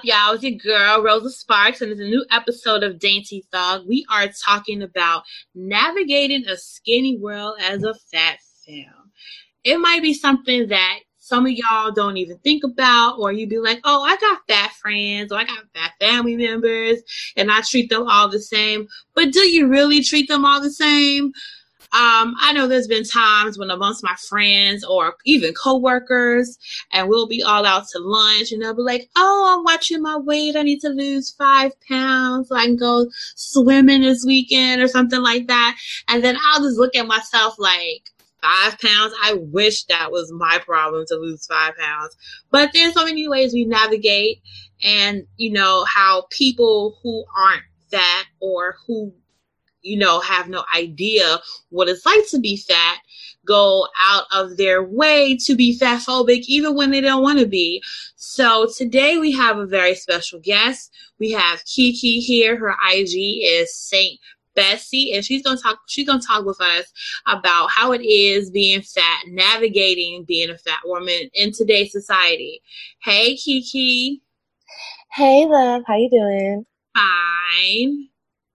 Up, y'all? It's your girl, Rosa Sparks, and it's a new episode of Dainty Thug. We are talking about navigating a skinny world as a fat femme. It might be something that some of y'all don't even think about, or you'd be like, oh, I got fat friends, or I got fat family members, and I treat them all the same. But do you really treat them all the same? Um, I know there's been times when amongst my friends or even coworkers, and we'll be all out to lunch, and they'll be like, "Oh, I'm watching my weight. I need to lose five pounds so I can go swimming this weekend or something like that." And then I'll just look at myself like, five pounds. I wish that was my problem to lose five pounds. But there's so many ways we navigate, and you know how people who aren't fat or who you know, have no idea what it's like to be fat, go out of their way to be fat phobic, even when they don't want to be. So today we have a very special guest. We have Kiki here. Her IG is Saint Bessie, and she's gonna talk. She's gonna talk with us about how it is being fat, navigating being a fat woman in today's society. Hey, Kiki. Hey, love. How you doing? Fine.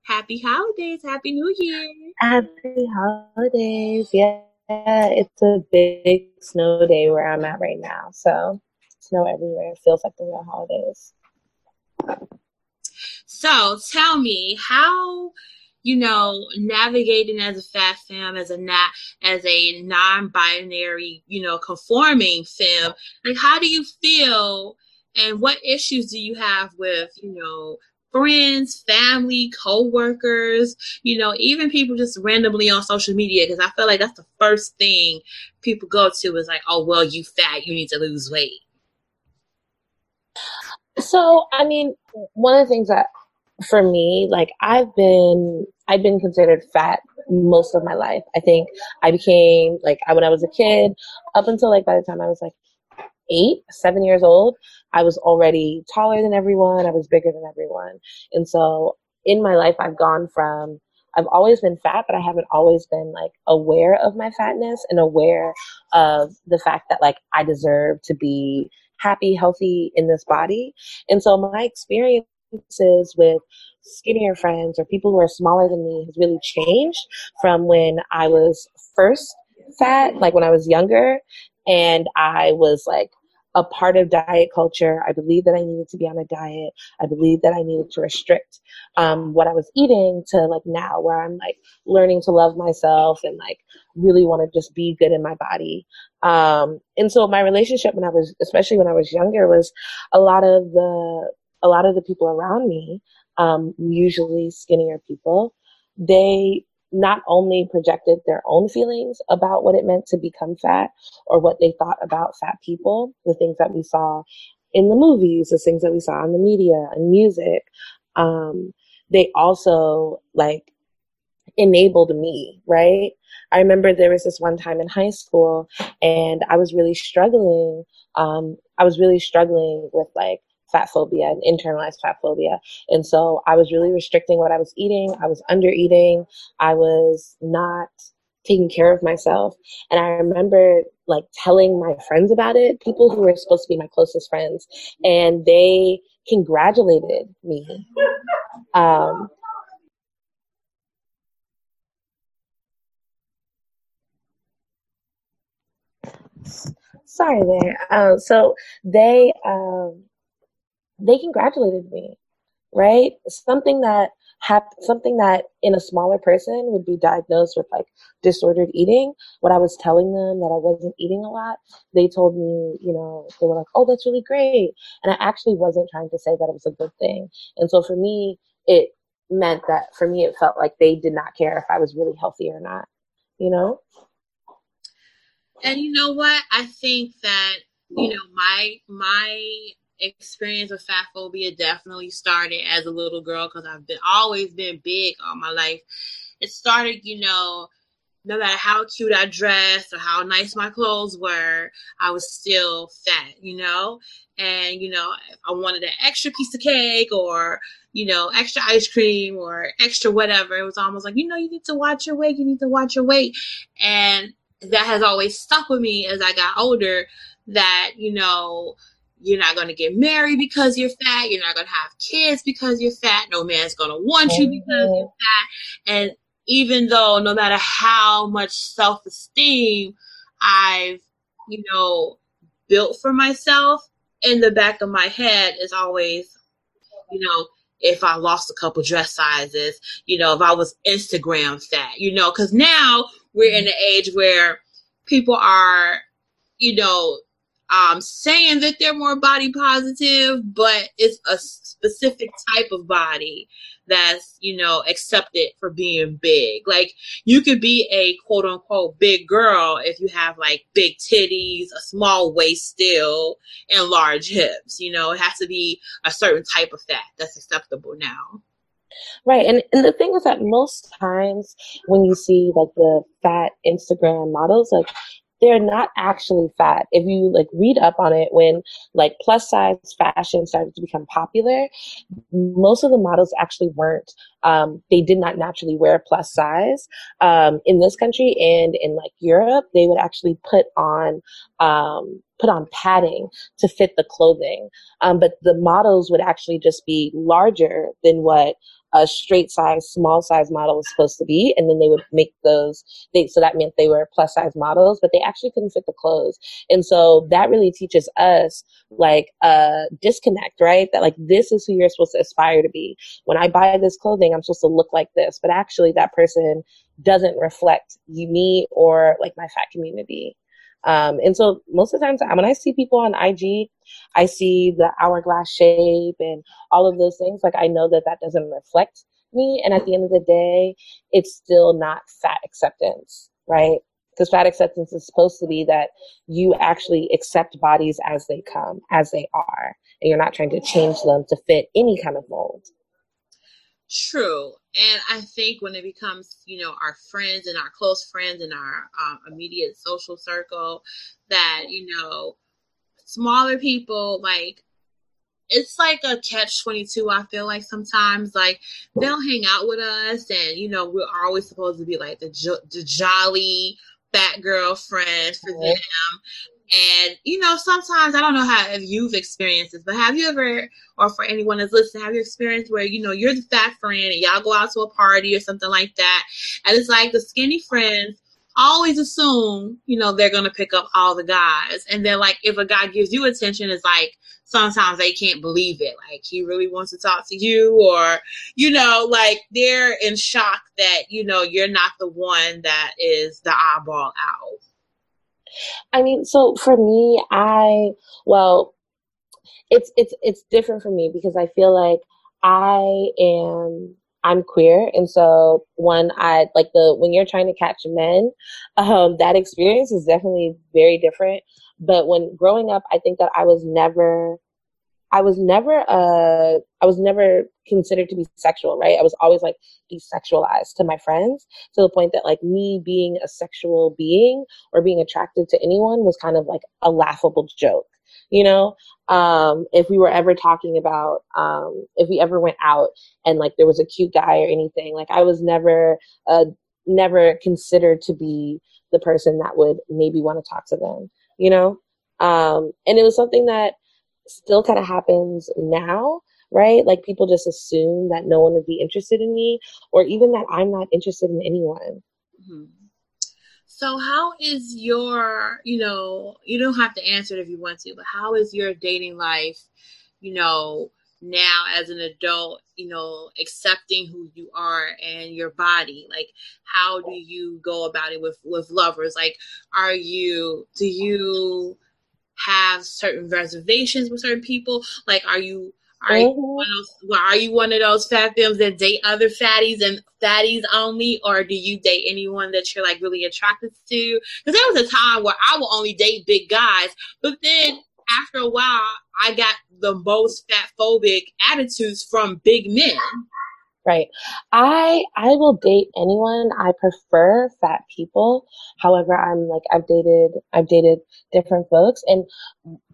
Happy holidays. Happy New Year. Happy holidays. Yeah, it's a big snow day where I'm at right now. So, snow everywhere. It feels like the real holidays. So, tell me how you know, navigating as a fat femme, as a not as a non-binary, you know, conforming femme, like how do you feel and what issues do you have with, you know, friends, family, co-workers, you know, even people just randomly on social media because I feel like that's the first thing people go to is like, "Oh, well, you fat, you need to lose weight." So, I mean, one of the things that for me, like I've been I've been considered fat most of my life. I think I became like I when I was a kid, up until like by the time I was like eight, seven years old, I was already taller than everyone. I was bigger than everyone. And so in my life, I've gone from, I've always been fat, but I haven't always been like aware of my fatness and aware of the fact that like I deserve to be happy, healthy in this body. And so my experiences with skinnier friends or people who are smaller than me has really changed from when I was first fat, like when I was younger, and I was like a part of diet culture. I believe that I needed to be on a diet. I believe that I needed to restrict um, what I was eating to like now where I'm like learning to love myself and like really want to just be good in my body. Um, and so my relationship when I was, especially when I was younger, was a lot of the a lot of the people around me, um, usually skinnier people, they not only projected their own feelings about what it meant to become fat or what they thought about fat people, the things that we saw in the movies, the things that we saw in the media and music, um, they also like enabled me, right? I remember there was this one time in high school and I was really struggling. Um, I was really struggling with like fat phobia and internalized fat phobia. And so I was really restricting what I was eating. I was under eating. I was not taking care of myself. And I remember like telling my friends about it, people who were supposed to be my closest friends, and they congratulated me. Um, sorry there. Um, so they um, they congratulated me, right? Something that hap- something that in a smaller person would be diagnosed with like disordered eating. What I was telling them that I wasn't eating a lot, they told me, you know, they were like, "Oh, that's really great," and I actually wasn't trying to say that it was a good thing. And so for me, it meant that for me, it felt like they did not care if I was really healthy or not, you know. And you know what? I think that you know my my experience with fat phobia definitely started as a little girl because I've been always been big all my life. it started, you know, no matter how cute I dressed or how nice my clothes were, I was still fat, you know? And, you know, I wanted an extra piece of cake or, you know, extra ice cream or extra whatever. It was almost like, you know, you need to watch your weight, you need to watch your weight. And that has always stuck with me as I got older that, you know, you're not going to get married because you're fat. You're not going to have kids because you're fat. No man's going to want you because you're oh. fat. And even though no matter how much self esteem I've, you know, built for myself, in the back of my head is always, you know, if I lost a couple dress sizes, you know, if I was Instagram fat, you know, because now we're in mm-hmm. an age where people are, you know, um, saying that they're more body positive, but it's a specific type of body that's, you know, accepted for being big. Like you could be a quote unquote big girl if you have like big titties, a small waist still, and large hips. You know, it has to be a certain type of fat that's acceptable now. Right. And, and the thing is that most times when you see like the fat Instagram models, like they're not actually fat. If you like read up on it, when like plus size fashion started to become popular, most of the models actually weren't. Um, they did not naturally wear plus size. Um, in this country and in like Europe, they would actually put on um, put on padding to fit the clothing. Um, but the models would actually just be larger than what a straight size, small size model was supposed to be. And then they would make those, they, so that meant they were plus size models, but they actually couldn't fit the clothes. And so that really teaches us like a disconnect, right? That like this is who you're supposed to aspire to be. When I buy this clothing, I'm supposed to look like this, but actually that person doesn't reflect you, me, or like my fat community. Um, and so most of the times when I see people on IG, I see the hourglass shape and all of those things. Like I know that that doesn't reflect me. And at the end of the day, it's still not fat acceptance, right? Because fat acceptance is supposed to be that you actually accept bodies as they come, as they are, and you're not trying to change them to fit any kind of mold. True. And I think when it becomes, you know, our friends and our close friends and our um, immediate social circle, that, you know, smaller people, like, it's like a catch 22 i feel like sometimes like they'll hang out with us and you know we're always supposed to be like the, jo- the jolly fat girlfriend for them and you know, sometimes I don't know how if you've experienced this, but have you ever, or for anyone that's listening, have you experienced where you know you're the fat friend and y'all go out to a party or something like that, and it's like the skinny friends always assume you know they're gonna pick up all the guys, and then like if a guy gives you attention, it's like sometimes they can't believe it, like he really wants to talk to you, or you know, like they're in shock that you know you're not the one that is the eyeball out. I mean, so for me, I well, it's it's it's different for me because I feel like I am I'm queer, and so when I like the when you're trying to catch men, um, that experience is definitely very different. But when growing up, I think that I was never I was never uh I was never considered to be sexual, right? I was always like desexualized to my friends to the point that like me being a sexual being or being attracted to anyone was kind of like a laughable joke. You know, um, if we were ever talking about, um, if we ever went out and like there was a cute guy or anything, like I was never, uh, never considered to be the person that would maybe want to talk to them, you know? Um, and it was something that still kind of happens now, right? Like people just assume that no one would be interested in me or even that I'm not interested in anyone. Mm-hmm. So, how is your, you know, you don't have to answer it if you want to, but how is your dating life, you know, now as an adult, you know, accepting who you are and your body? Like, how do you go about it with with lovers? Like, are you, do you, have certain reservations with certain people? Like, are you are you, mm-hmm. one of those, are you one of those fat femmes that date other fatties and fatties only, or do you date anyone that you're like really attracted to? Because there was a time where I would only date big guys, but then after a while, I got the most fat phobic attitudes from big men. Right. I I will date anyone. I prefer fat people. However, I'm like I've dated I've dated different folks and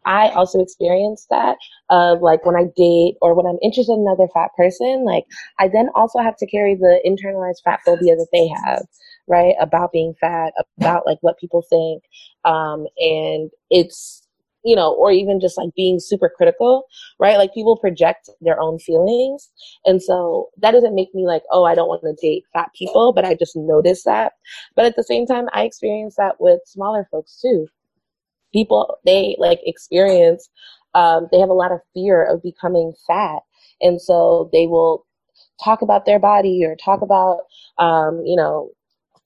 I also experienced that of like when I date or when I'm interested in another fat person, like I then also have to carry the internalized fat phobia that they have, right? About being fat, about like what people think. Um and it's you know, or even just like being super critical, right? Like people project their own feelings. And so that doesn't make me like, oh, I don't want to date fat people, but I just notice that. But at the same time, I experience that with smaller folks too. People, they like experience, um, they have a lot of fear of becoming fat. And so they will talk about their body or talk about, um, you know,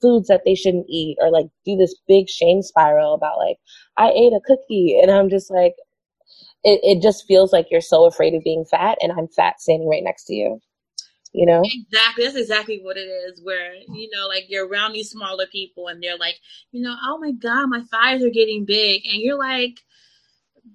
foods that they shouldn't eat or like do this big shame spiral about like I ate a cookie and I'm just like it, it just feels like you're so afraid of being fat and I'm fat standing right next to you. You know? Exactly. That's exactly what it is. Where, you know, like you're around these smaller people and they're like, you know, oh my God, my thighs are getting big. And you're like,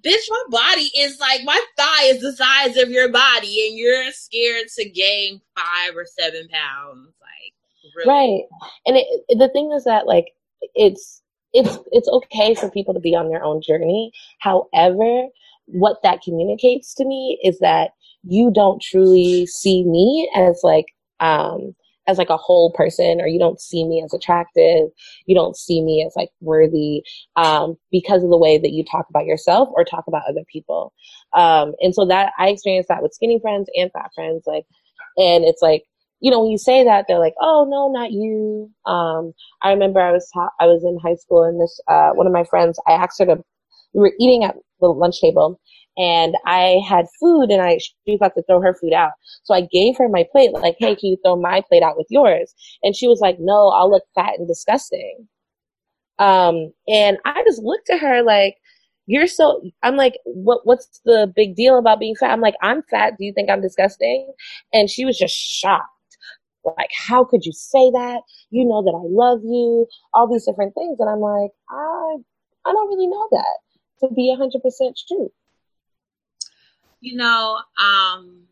bitch, my body is like my thigh is the size of your body, and you're scared to gain five or seven pounds. Like Really? Right. And it, the thing is that like it's it's it's okay for people to be on their own journey. However, what that communicates to me is that you don't truly see me as like um as like a whole person or you don't see me as attractive you don't see me as like worthy um, because of the way that you talk about yourself or talk about other people um, and so that i experienced that with skinny friends and fat friends like and it's like you know, when you say that, they're like, "Oh no, not you." Um, I remember I was ta- I was in high school, and this uh, one of my friends, I asked her to. We were eating at the lunch table, and I had food, and I she was about to throw her food out, so I gave her my plate, like, "Hey, can you throw my plate out with yours?" And she was like, "No, I'll look fat and disgusting." Um, and I just looked at her like, you're so i'm like what what's the big deal about being fat i'm like i'm fat do you think i'm disgusting and she was just shocked like, how could you say that? You know that I love you, all these different things. And I'm like, I, I don't really know that to be 100% true. You know, um,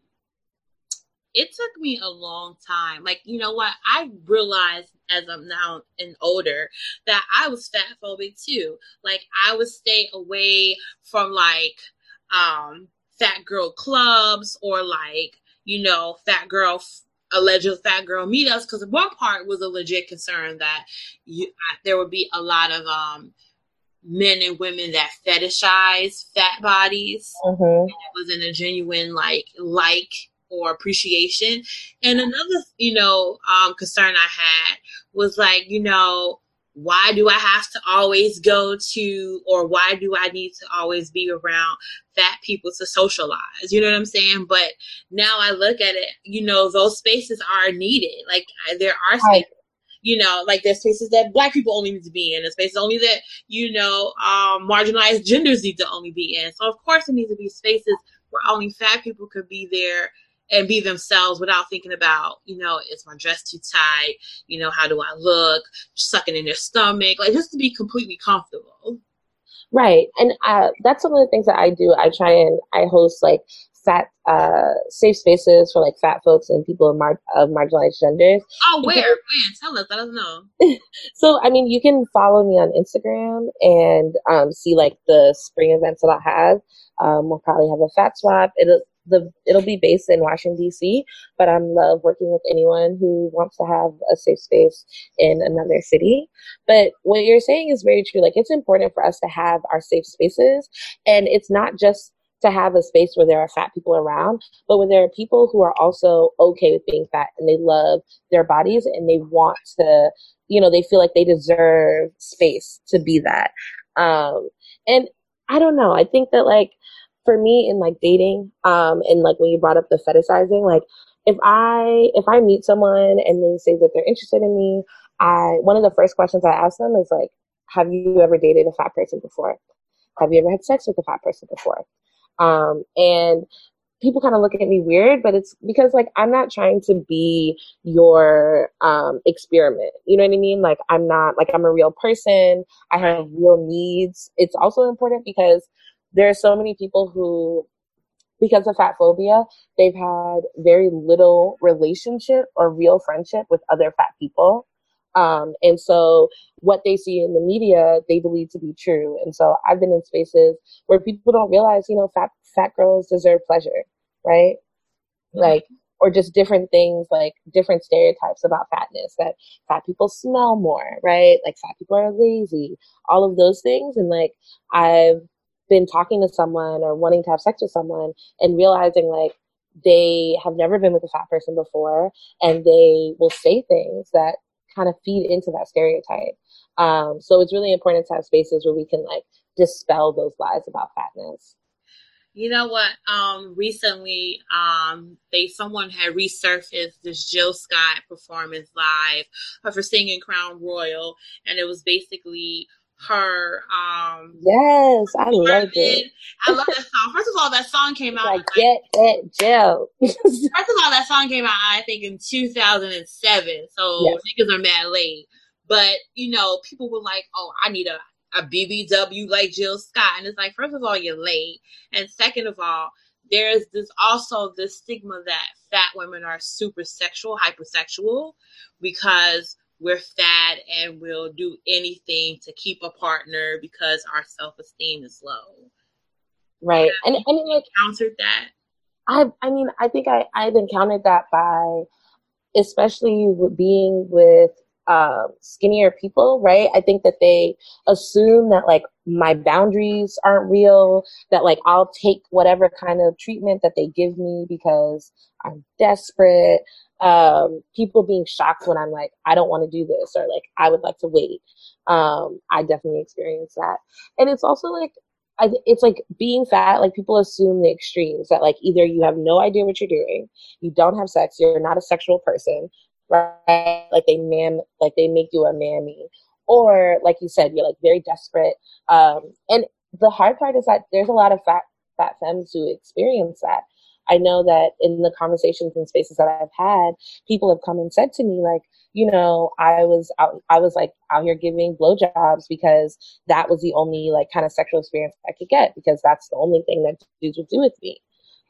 it took me a long time. Like, you know what? I realized as I'm now and older that I was fat phobic too. Like, I would stay away from like, um, fat girl clubs or like, you know, fat girl alleged fat girl meetups because one part was a legit concern that you, I, there would be a lot of um, men and women that fetishize fat bodies. Mm-hmm. it wasn't a genuine like like or appreciation. And another, you know, um, concern I had was like, you know, why do I have to always go to, or why do I need to always be around fat people to socialize? You know what I'm saying? But now I look at it, you know, those spaces are needed. Like there are spaces. You know, like there's spaces that black people only need to be in, and spaces only that, you know, um, marginalized genders need to only be in. So of course it needs to be spaces where only fat people could be there and be themselves without thinking about, you know, is my dress too tight? You know, how do I look? Sucking in their stomach, like just to be completely comfortable. Right, and uh, that's some of the things that I do. I try and I host like fat uh, safe spaces for like fat folks and people of, mar- of marginalized genders. Oh, where? Where? Tell us. I don't know. so, I mean, you can follow me on Instagram and um, see like the spring events that I have. Um, we'll probably have a fat swap. It'll the it'll be based in Washington D.C. But I'm love working with anyone who wants to have a safe space in another city. But what you're saying is very true. Like it's important for us to have our safe spaces, and it's not just to have a space where there are fat people around, but where there are people who are also okay with being fat and they love their bodies and they want to, you know, they feel like they deserve space to be that. Um, and I don't know. I think that like for me in like dating, um, and like when you brought up the fetishizing, like if I if I meet someone and they say that they're interested in me, I one of the first questions I ask them is like, have you ever dated a fat person before? Have you ever had sex with a fat person before? Um, and people kind of look at me weird, but it's because like I'm not trying to be your um experiment. You know what I mean? Like I'm not like I'm a real person. I have real needs. It's also important because there are so many people who because of fat phobia, they've had very little relationship or real friendship with other fat people. Um, and so what they see in the media, they believe to be true. And so I've been in spaces where people don't realize, you know, fat, fat girls deserve pleasure, right? Mm-hmm. Like, or just different things like different stereotypes about fatness that fat people smell more, right? Like fat people are lazy, all of those things. And like, I've been talking to someone or wanting to have sex with someone and realizing like they have never been with a fat person before and they will say things that kind of feed into that stereotype. Um, so it's really important to have spaces where we can like dispel those lies about fatness. You know what? Um, recently, um, they someone had resurfaced this Jill Scott performance live of her singing Crown Royal, and it was basically her. Um, yes, I love it. I love that song. First of all, that song came out like Get That Jill. first of all, that song came out I think in 2007, so yes. niggas are mad late. But you know, people were like, "Oh, I need a a BBW like Jill Scott. And it's like, first of all, you're late. And second of all, there's this also this stigma that fat women are super sexual, hypersexual, because we're fat and we'll do anything to keep a partner because our self esteem is low. Right. And mean like encountered that. I I mean I think I, I've encountered that by especially with being with uh, skinnier people, right? I think that they assume that like my boundaries aren't real, that like I'll take whatever kind of treatment that they give me because I'm desperate. Um, people being shocked when I'm like, I don't want to do this or like, I would like to wait. Um, I definitely experience that. And it's also like, I, it's like being fat, like people assume the extremes that like either you have no idea what you're doing, you don't have sex, you're not a sexual person, right? Like they man, like they make you a mammy, or like you said, you're like very desperate. Um, and the hard part is that there's a lot of fat fat femmes who experience that. I know that in the conversations and spaces that I've had, people have come and said to me like, you know, I was out, I was like out here giving blowjobs because that was the only like kind of sexual experience I could get because that's the only thing that dudes would do with me.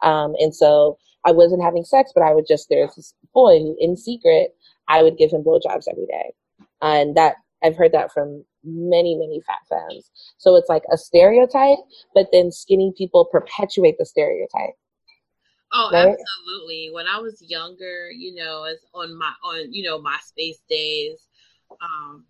Um, and so I wasn't having sex, but I would just, there's this boy who in secret, I would give him blowjobs every day. And that, I've heard that from many, many fat femmes. So it's like a stereotype, but then skinny people perpetuate the stereotype. Oh, right? absolutely. When I was younger, you know, as on my on you know MySpace days, um,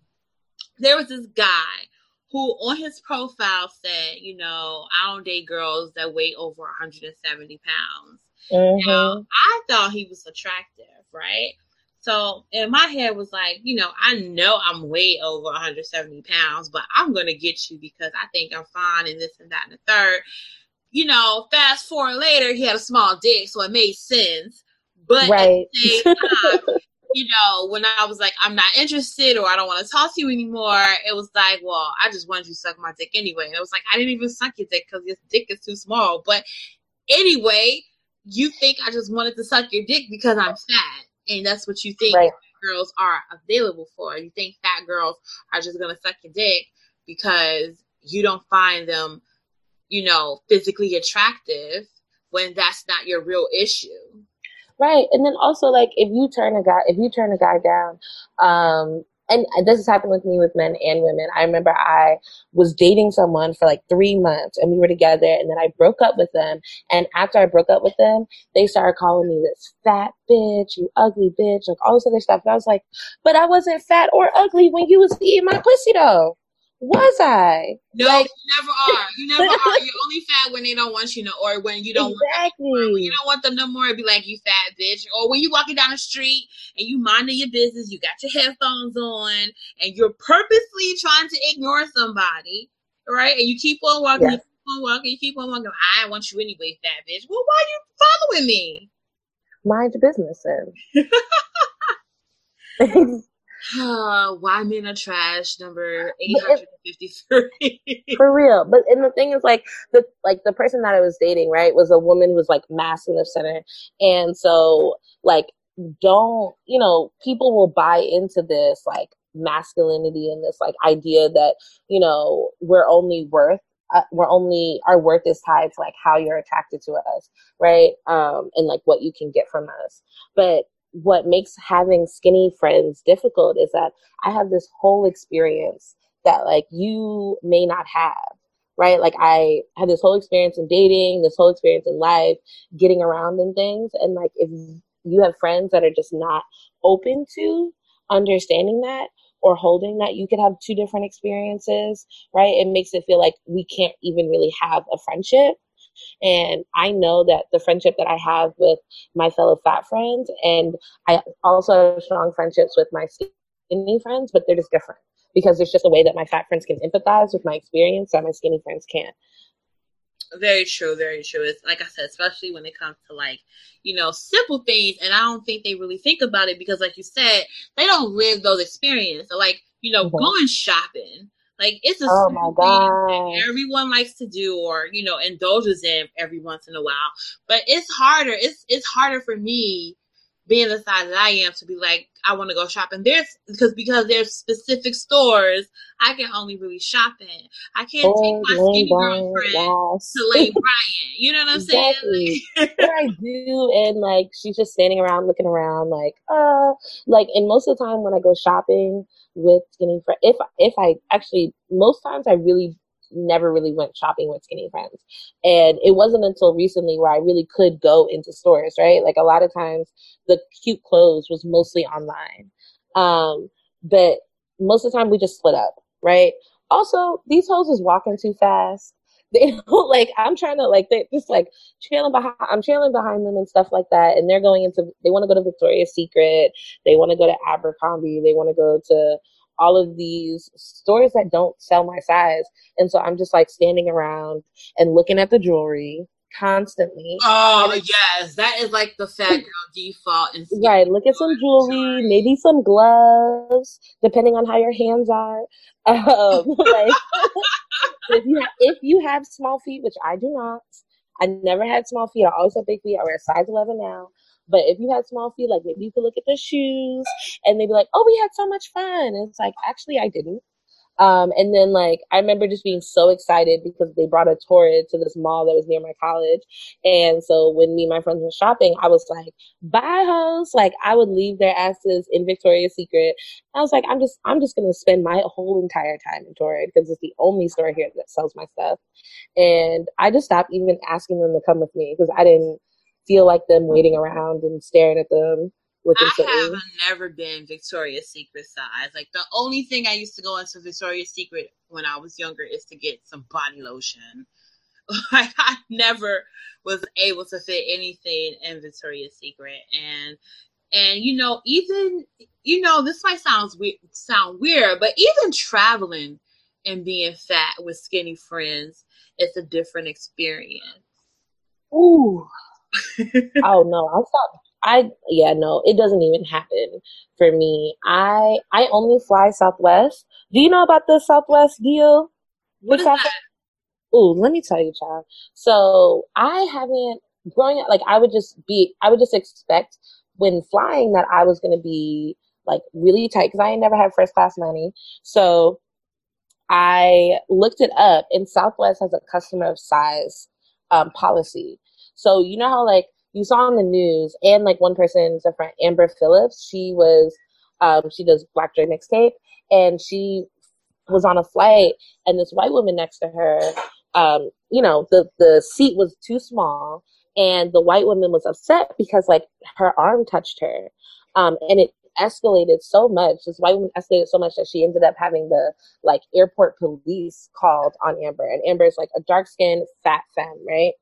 there was this guy who on his profile said, you know, I don't date girls that weigh over 170 pounds. Mm-hmm. Now, I thought he was attractive, right? So in my head was like, you know, I know I'm way over 170 pounds, but I'm gonna get you because I think I'm fine and this and that and the third. You know, fast forward later, he had a small dick, so it made sense. But right. at the same time, you know, when I was like, I'm not interested or I don't want to talk to you anymore, it was like, well, I just wanted you to suck my dick anyway. And it was like, I didn't even suck your dick because your dick is too small. But anyway, you think I just wanted to suck your dick because I'm fat. And that's what you think right. girls are available for. You think fat girls are just going to suck your dick because you don't find them, you know, physically attractive when that's not your real issue. Right. And then also like if you turn a guy if you turn a guy down, um, and this has happened with me with men and women. I remember I was dating someone for like three months and we were together and then I broke up with them. And after I broke up with them, they started calling me this fat bitch, you ugly bitch, like all this other stuff. And I was like, but I wasn't fat or ugly when you was eating my pussy though. Was I? No, like, you never are. You never are. You're only fat when they don't want you no, or when you don't exactly. Want them, when you don't want them no more. It'd be like you fat bitch, or when you walking down the street and you minding your business, you got your headphones on, and you're purposely trying to ignore somebody, right? And you keep on walking, you keep on walking, you keep on walking. I want you anyway, fat bitch. Well, why are you following me? Mind your business, then. Uh, why men are trash number 853 for real but and the thing is like the like the person that i was dating right was a woman who was like masculine center and so like don't you know people will buy into this like masculinity and this like idea that you know we're only worth uh, we're only our worth is tied to like how you're attracted to us, right? Um, and like what you can get from us. But what makes having skinny friends difficult is that I have this whole experience that like you may not have right? Like I had this whole experience in dating, this whole experience in life, getting around and things. And like if you have friends that are just not open to understanding that or holding that you could have two different experiences, right? It makes it feel like we can't even really have a friendship. And I know that the friendship that I have with my fellow fat friends, and I also have strong friendships with my skinny friends, but they're just different because there's just a way that my fat friends can empathize with my experience that my skinny friends can't. Very true, very true. It's like I said, especially when it comes to like, you know, simple things. And I don't think they really think about it because, like you said, they don't live those experiences. So, like, you know, mm-hmm. going shopping. Like it's a oh my God. everyone likes to do or, you know, indulges in every once in a while. But it's harder. It's it's harder for me being the size that I am to be like, I want to go shopping. There's because because there's specific stores I can only really shop in. I can't oh, take my skinny girlfriend yes. to Lane Bryant. You know what I'm exactly. saying? Like, I do, and like she's just standing around looking around, like uh, like. And most of the time when I go shopping with skinny friends, if if I actually most times I really never really went shopping with skinny friends. And it wasn't until recently where I really could go into stores, right? Like a lot of times the cute clothes was mostly online. Um, but most of the time we just split up, right? Also, these hoes is walking too fast. They don't like I'm trying to like they just like trailing behind I'm trailing behind them and stuff like that. And they're going into they want to go to Victoria's Secret, they want to go to Abercrombie, they want to go to all of these stores that don't sell my size. And so I'm just like standing around and looking at the jewelry constantly. Oh yes, that is like the fat girl default. right, look at some jewelry, maybe some gloves, depending on how your hands are. Um, like, if you have, if you have small feet, which I do not, I never had small feet. I always had big feet. I wear a size eleven now. But if you had small feet, like maybe you could look at the shoes and they'd be like, oh, we had so much fun. And it's like, actually, I didn't. Um, and then like I remember just being so excited because they brought a Torrid to this mall that was near my college. And so when me and my friends were shopping, I was like, bye hoes. Like I would leave their asses in Victoria's Secret. I was like, I'm just I'm just gonna spend my whole entire time in Torrid because it's the only store here that sells my stuff. And I just stopped even asking them to come with me because I didn't feel like them waiting around and staring at them. I have never been Victoria's Secret size. Like the only thing I used to go into Victoria's Secret when I was younger is to get some body lotion. Like I never was able to fit anything in Victoria's Secret, and and you know even you know this might sound weird, sound weird, but even traveling and being fat with skinny friends, it's a different experience. Ooh, oh no, I stopped. I yeah no, it doesn't even happen for me. I I only fly Southwest. Do you know about the Southwest deal? What is that? Ooh, let me tell you, child. So I haven't growing up. Like I would just be, I would just expect when flying that I was going to be like really tight because I never had first class money. So I looked it up, and Southwest has a customer of size um, policy. So you know how like you saw on the news and like one person's a friend, Amber Phillips, she was um she does Black Joy mixtape and she was on a flight and this white woman next to her, um, you know, the the seat was too small and the white woman was upset because like her arm touched her. Um, and it escalated so much. This white woman escalated so much that she ended up having the like airport police called on Amber. And Amber is like a dark skinned fat femme, right?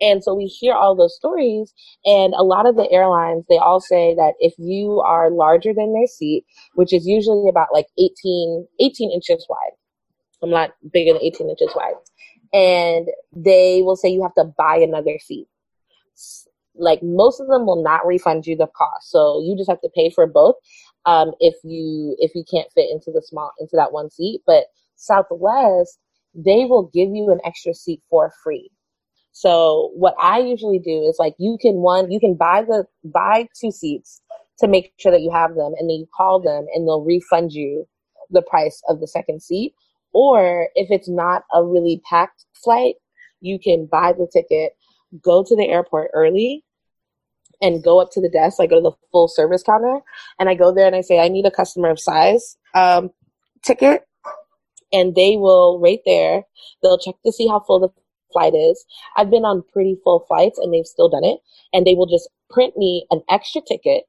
And so we hear all those stories, and a lot of the airlines they all say that if you are larger than their seat, which is usually about like 18, 18 inches wide. I'm not bigger than 18 inches wide. And they will say you have to buy another seat like most of them will not refund you the cost. So you just have to pay for both um, if you if you can't fit into the small into that one seat. But Southwest, they will give you an extra seat for free. So what I usually do is like you can one you can buy the buy two seats to make sure that you have them, and then you call them and they'll refund you the price of the second seat. Or if it's not a really packed flight, you can buy the ticket, go to the airport early, and go up to the desk. I go to the full service counter and I go there and I say, I need a customer of size um, ticket. And they will right there, they'll check to see how full the flight is. I've been on pretty full flights and they've still done it. And they will just print me an extra ticket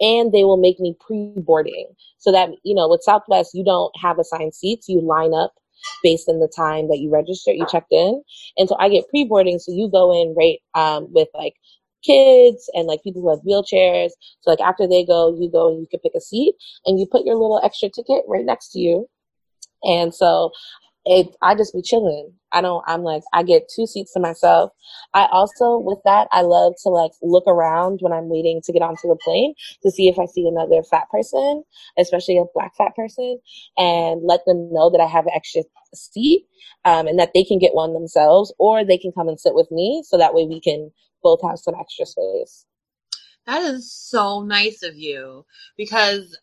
and they will make me pre-boarding so that you know with southwest you don't have assigned seats you line up based on the time that you register you checked in and so i get pre-boarding so you go in right um, with like kids and like people who have wheelchairs. So like after they go, you go and you can pick a seat and you put your little extra ticket right next to you. And so it, I just be chilling. I don't, I'm like, I get two seats to myself. I also, with that, I love to like look around when I'm waiting to get onto the plane to see if I see another fat person, especially a black fat person, and let them know that I have an extra seat, um, and that they can get one themselves or they can come and sit with me so that way we can both have some extra space. That is so nice of you because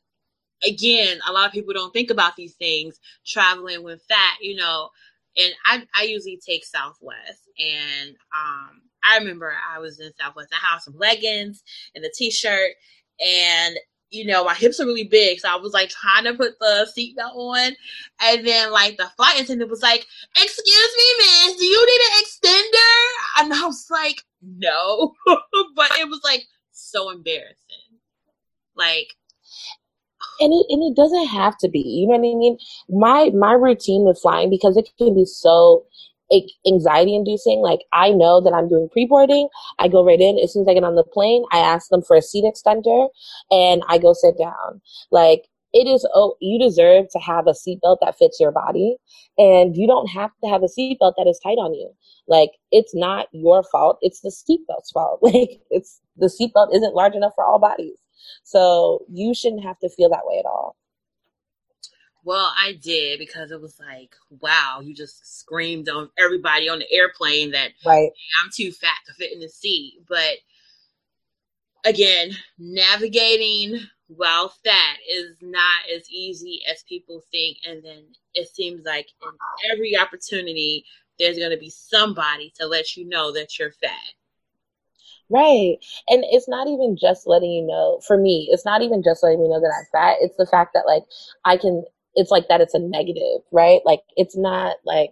again, a lot of people don't think about these things traveling with fat, you know. And I, I usually take Southwest, and um, I remember I was in Southwest. I had some leggings and a t-shirt, and you know my hips are really big, so I was like trying to put the seatbelt on, and then like the flight attendant was like, "Excuse me, miss, do you need an extender?" And I was like, "No," but it was like so embarrassing, like and it and it doesn't have to be. You know what I mean? My my routine with flying because it can be so anxiety inducing. Like I know that I'm doing pre boarding. I go right in as soon as I get on the plane. I ask them for a seat extender, and I go sit down. Like it is oh you deserve to have a seatbelt that fits your body and you don't have to have a seatbelt that is tight on you like it's not your fault it's the seatbelt's fault like it's the seatbelt isn't large enough for all bodies so you shouldn't have to feel that way at all. Well, I did because it was like, wow, you just screamed on everybody on the airplane that right. I'm too fat to fit in the seat. But again, navigating while fat is not as easy as people think. And then it seems like in every opportunity, there's going to be somebody to let you know that you're fat. Right. And it's not even just letting you know, for me, it's not even just letting me know that I'm fat. It's the fact that like I can, it's like that it's a negative, right? Like it's not like,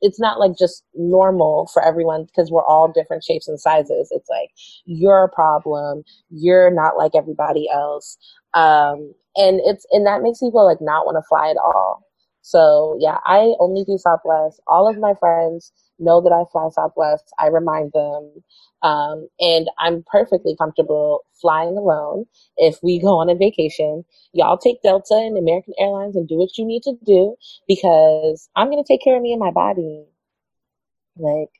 it's not like just normal for everyone because we're all different shapes and sizes. It's like you're a problem. You're not like everybody else. Um, and it's, and that makes people like not want to fly at all. So yeah, I only do Southwest. All of my friends know that I fly Southwest. I remind them. Um, and I'm perfectly comfortable flying alone. If we go on a vacation, y'all take Delta and American Airlines and do what you need to do because I'm going to take care of me and my body. Like,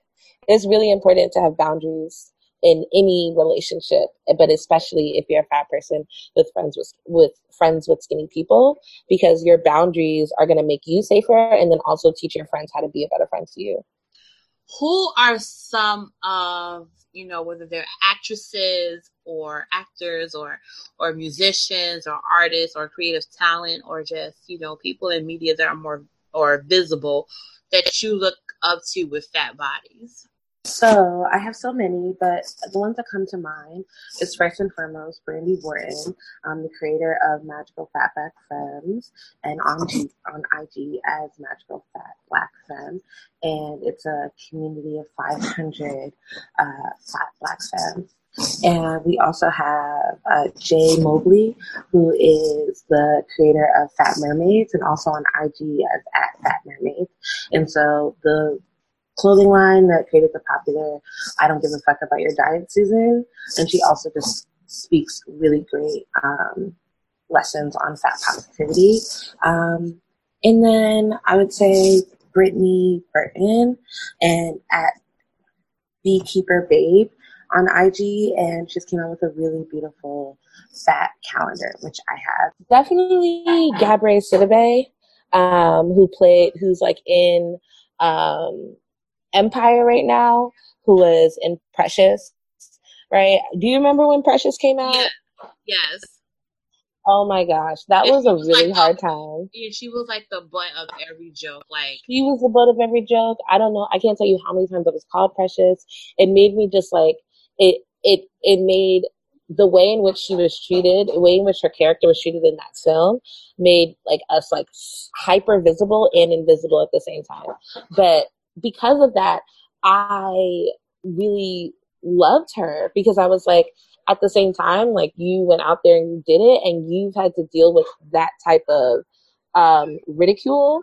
it's really important to have boundaries in any relationship, but especially if you're a fat person with friends with, with friends with skinny people, because your boundaries are going to make you safer and then also teach your friends how to be a better friend to you. Who are some of you know whether they're actresses or actors or or musicians or artists or creative talent or just you know people in media that are more or visible that you look up to with fat bodies so I have so many, but the ones that come to mind is first and foremost Brandy Wharton, um, the creator of Magical Fat Black Femmes, and on on IG as Magical Fat Black Femme, and it's a community of 500 uh, fat black femmes. And we also have uh, Jay Mobley, who is the creator of Fat Mermaids and also on IG as at Fat Mermaids. And so the clothing line that created the popular I Don't Give a Fuck About Your Diet Susan. And she also just speaks really great um, lessons on fat positivity. Um, and then I would say Brittany Burton and at Beekeeper Babe on IG, and she just came out with a really beautiful fat calendar, which I have. Definitely Gabourey Sidibe, um, who played, who's like in um, Empire right now, who was in Precious, right? Do you remember when Precious came out? Yeah. Yes. Oh my gosh, that And was a was really like hard time. yeah, she was like the butt of every joke. Like She was the butt of every joke. I don't know. I can't tell you how many times I was called precious. It made me just like it. It it made the way in which she was treated, the way in which her character was treated in that film, made like us like hyper visible and invisible at the same time. But because of that, I really loved her because I was like, at the same time, like you went out there and you did it, and you've had to deal with that type of um, ridicule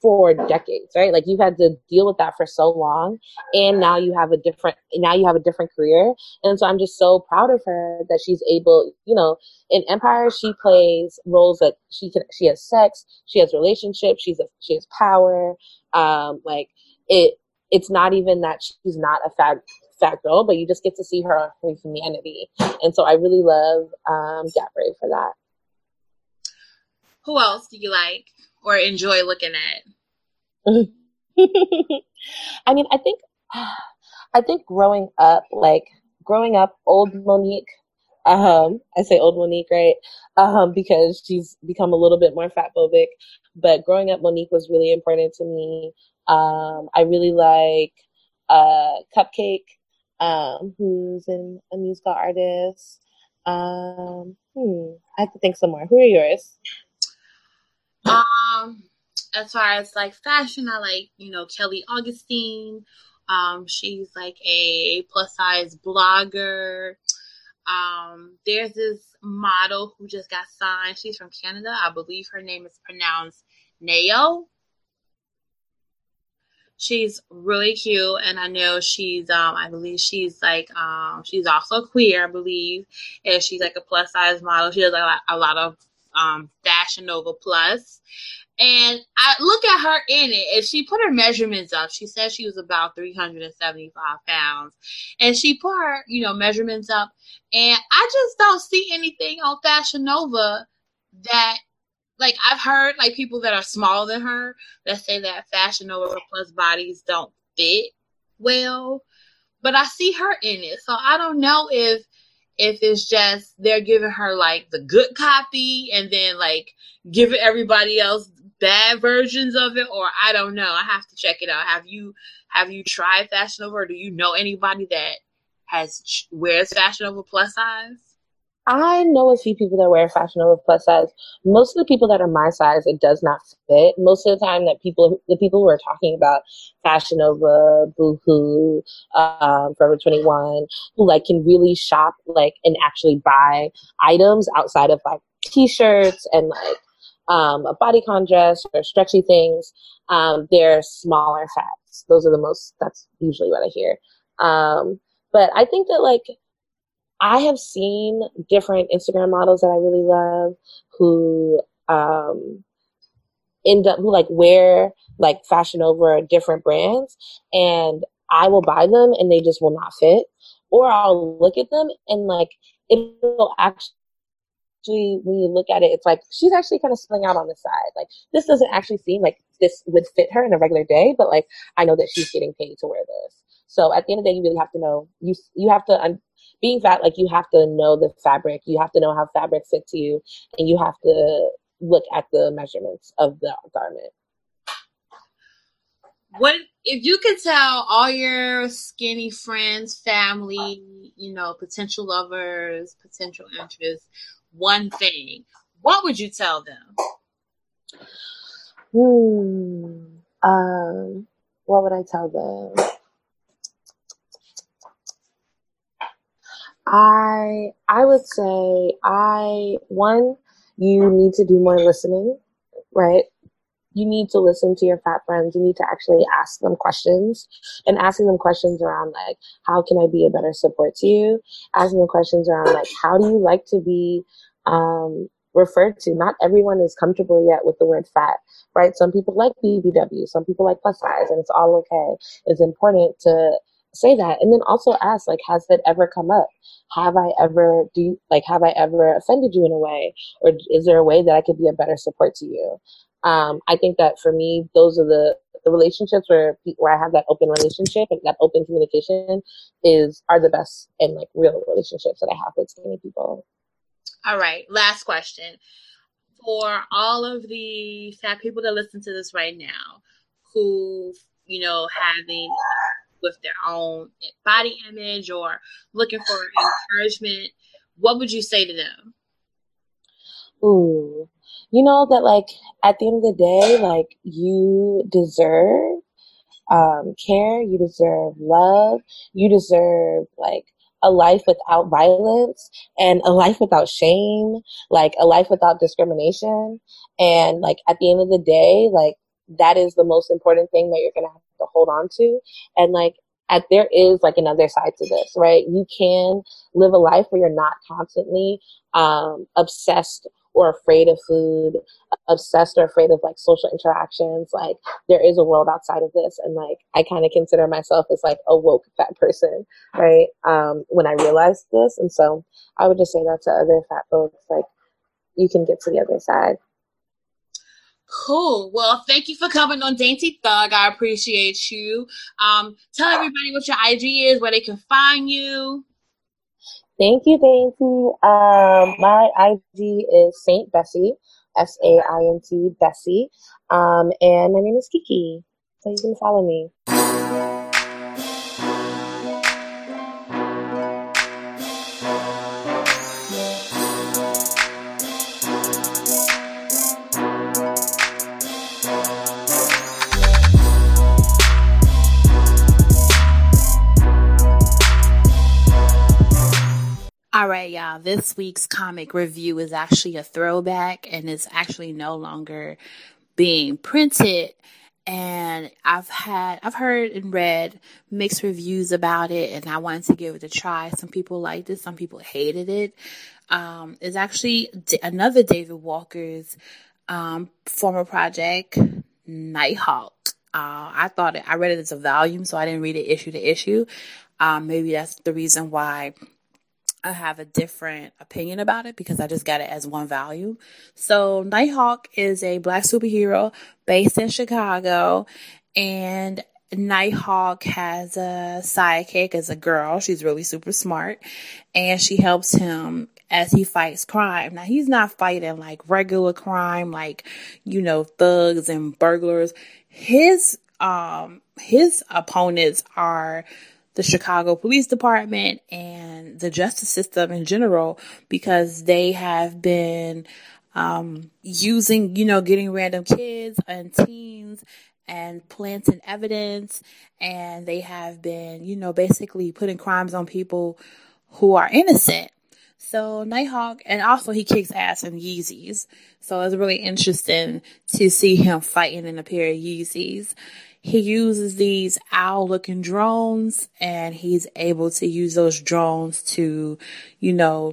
for decades, right? Like you've had to deal with that for so long, and now you have a different now you have a different career, and so I'm just so proud of her that she's able, you know, in Empire she plays roles that she can she has sex, she has relationships, she's a, she has power, um, like it. It's not even that she's not a fat fat girl, but you just get to see her her humanity, and so I really love um, Gabrielle for that. who else do you like or enjoy looking at? I mean, I think, I think growing up, like growing up, old Mo'Nique. Um, I say old Mo'Nique, right? Um, because she's become a little bit more fat phobic. But growing up, Mo'Nique was really important to me. Um, I really like uh, CupcakKe, um, who's an, a musical artist. Um, hmm, I have to think some more. Who are yours? Um, as far as like fashion, I like you know Kelly Augustine. Um, she's like a plus size blogger. Um, there's this model who just got signed. She's from Canada. I believe her name is pronounced Nayo. She's really cute, and I know she's um I believe she's like um she's also queer, I believe, and she's like a plus size model. She does lot, a lot of um Fashion Nova Plus. And I look at her in it, and she put her measurements up. She said she was about 375 pounds. And she put her, you know, measurements up. And I just don't see anything on Fashion Nova that, like, I've heard, like, people that are smaller than her that say that Fashion Nova plus bodies don't fit well. But I see her in it. So I don't know if if it's just they're giving her like the good copy and then like giving everybody else bad versions of it or I don't know. I have to check it out. Have you have you tried Fashion Nova or do you know anybody that has wears Fashion Nova plus size? I know a few people that wear Fashion Nova plus size. Most of the people that are my size, it does not fit. Most of the time, that people, the people who are talking about Fashion Nova, Boohoo, um, Forever Twenty One, who like can really shop like and actually buy items outside of like T-shirts and like um, a bodycon dress or stretchy things. Um, they're smaller fats. Those are the most. That's usually what I hear. Um, but I think that like I have seen different Instagram models that I really love who um, end up who like wear like Fashion Nova different brands, and I will buy them and they just will not fit, or I'll look at them and like it'll actually when you look at it, it's like she's actually kind of spilling out on the side. Like this doesn't actually seem like this would fit her in a regular day, but like I know that she's getting paid to wear this. So at the end of the day, you really have to know you you have to un- being fat like you have to know the fabric, you have to know how fabric fits you, and you have to look at the measurements of the garment. What if you could tell all your skinny friends, family, you know, potential lovers, potential interests, one thing? What would you tell them? Hmm. Um. What would I tell them? I I would say I one you need to do more listening, right? You need to listen to your fat friends. You need to actually ask them questions and asking them questions around like how can I be a better support to you? Asking them questions around like how do you like to be um, referred to? Not everyone is comfortable yet with the word fat, right? Some people like BBW, some people like plus size, and it's all okay. It's important to say that. And then also ask like has that ever come up? Have i ever do you, like have i ever offended you in a way? Or is there a way that i could be a better support to you? Um, i think that for me those are the the relationships where where i have that open relationship and that open communication is are the best and like real relationships that i have with skinny people. All right, last question. For all of the fat people that listen to this right now who, you know, having with their own body image or looking for encouragement, what would you say to them? Ooh, you know that like at the end of the day, like you deserve um, care, you deserve love, you deserve like a life without violence and a life without shame, like a life without discrimination. And like at the end of the day, like that is the most important thing that you're going to have to hold on to. And like at there is like another side to this, right? You can live a life where you're not constantly um, obsessed or afraid of food, obsessed or afraid of like social interactions. Like there is a world outside of this. And like I kind of consider myself as like a woke fat person, right? Um, when I realized this. And so I would just say that to other fat folks, like you can get to the other side. Cool. Well, thank you for coming on Dainty Thug. I appreciate you. Um, tell everybody what your IG is, where they can find you. Thank you, Dainty. Um, my IG is Saint Bessie, S A I N T Bessie, um, and my name is Kiki, so you can follow me. Y'all. This week's comic review is actually a throwback and it's actually no longer being printed. And I've had, I've heard and read mixed reviews about it and I wanted to give it a try. Some people liked it, some people hated it. Um, it's actually another David Walker's, um, former project, Nighthawk. Uh, I thought it, I read it as a volume, so I didn't read it issue to issue. Um, maybe that's the reason why I have a different opinion about it because I just got it as one value. So Nighthawk is a black superhero based in Chicago and Nighthawk has a sidekick as a girl. She's really super smart and she helps him as he fights crime. Now he's not fighting like regular crime, like, you know, thugs and burglars. His, um, his opponents are the Chicago Police Department and the justice system in general because they have been um, using, you know, getting random kids and teens and planting evidence and they have been, you know, basically putting crimes on people who are innocent. So Nighthawk, and also he kicks ass in Yeezys. So it's really interesting to see him fighting in a pair of Yeezys he uses these owl looking drones and he's able to use those drones to, you know,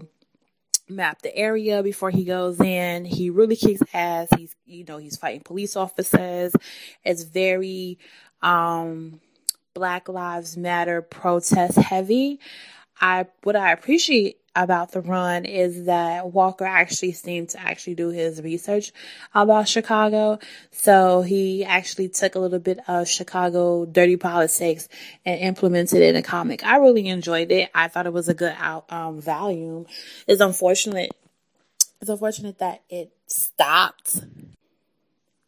map the area before he goes in. He really kicks ass. He's, you know, he's fighting police officers. It's very, um, Black Lives Matter protest heavy. I, what I appreciate about the run is that Walker actually seemed to actually do his research about Chicago. So he actually took a little bit of Chicago dirty politics and implemented it in a comic. I really enjoyed it. I thought it was a good um, volume. It's unfortunate. It's unfortunate that it stopped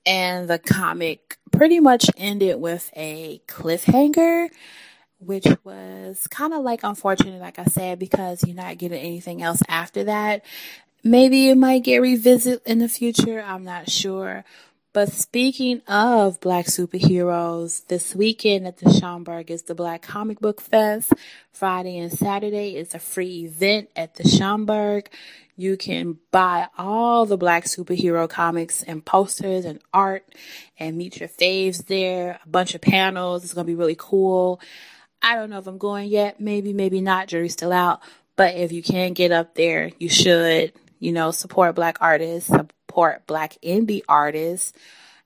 and the comic pretty much ended with a cliffhanger which was kind of like unfortunate, like I said, because you're not getting anything else after that. Maybe it might get revisited in the future. I'm not sure. But speaking of black superheroes, this weekend at the Schomburg is the Black Comic Book Fest. Friday and Saturday is a free event at the Schomburg. You can buy all the black superhero comics and posters and art and meet your faves there. A bunch of panels. It's going to be really cool. I don't know if I'm going yet. Maybe, maybe not. Jury's still out. But if you can get up there, you should, you know, support black artists, support black indie artists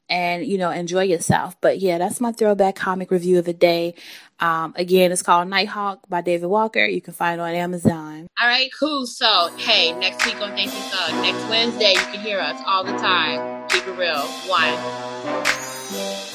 and, you know, enjoy yourself. But yeah, that's my throwback comic review of the day. Um, again, it's called Nighthawk by David Walker. You can find it on Amazon. All right, cool. So, hey, next week on Dainty Thug, next Wednesday, you can hear us all the time. Keep it real. One.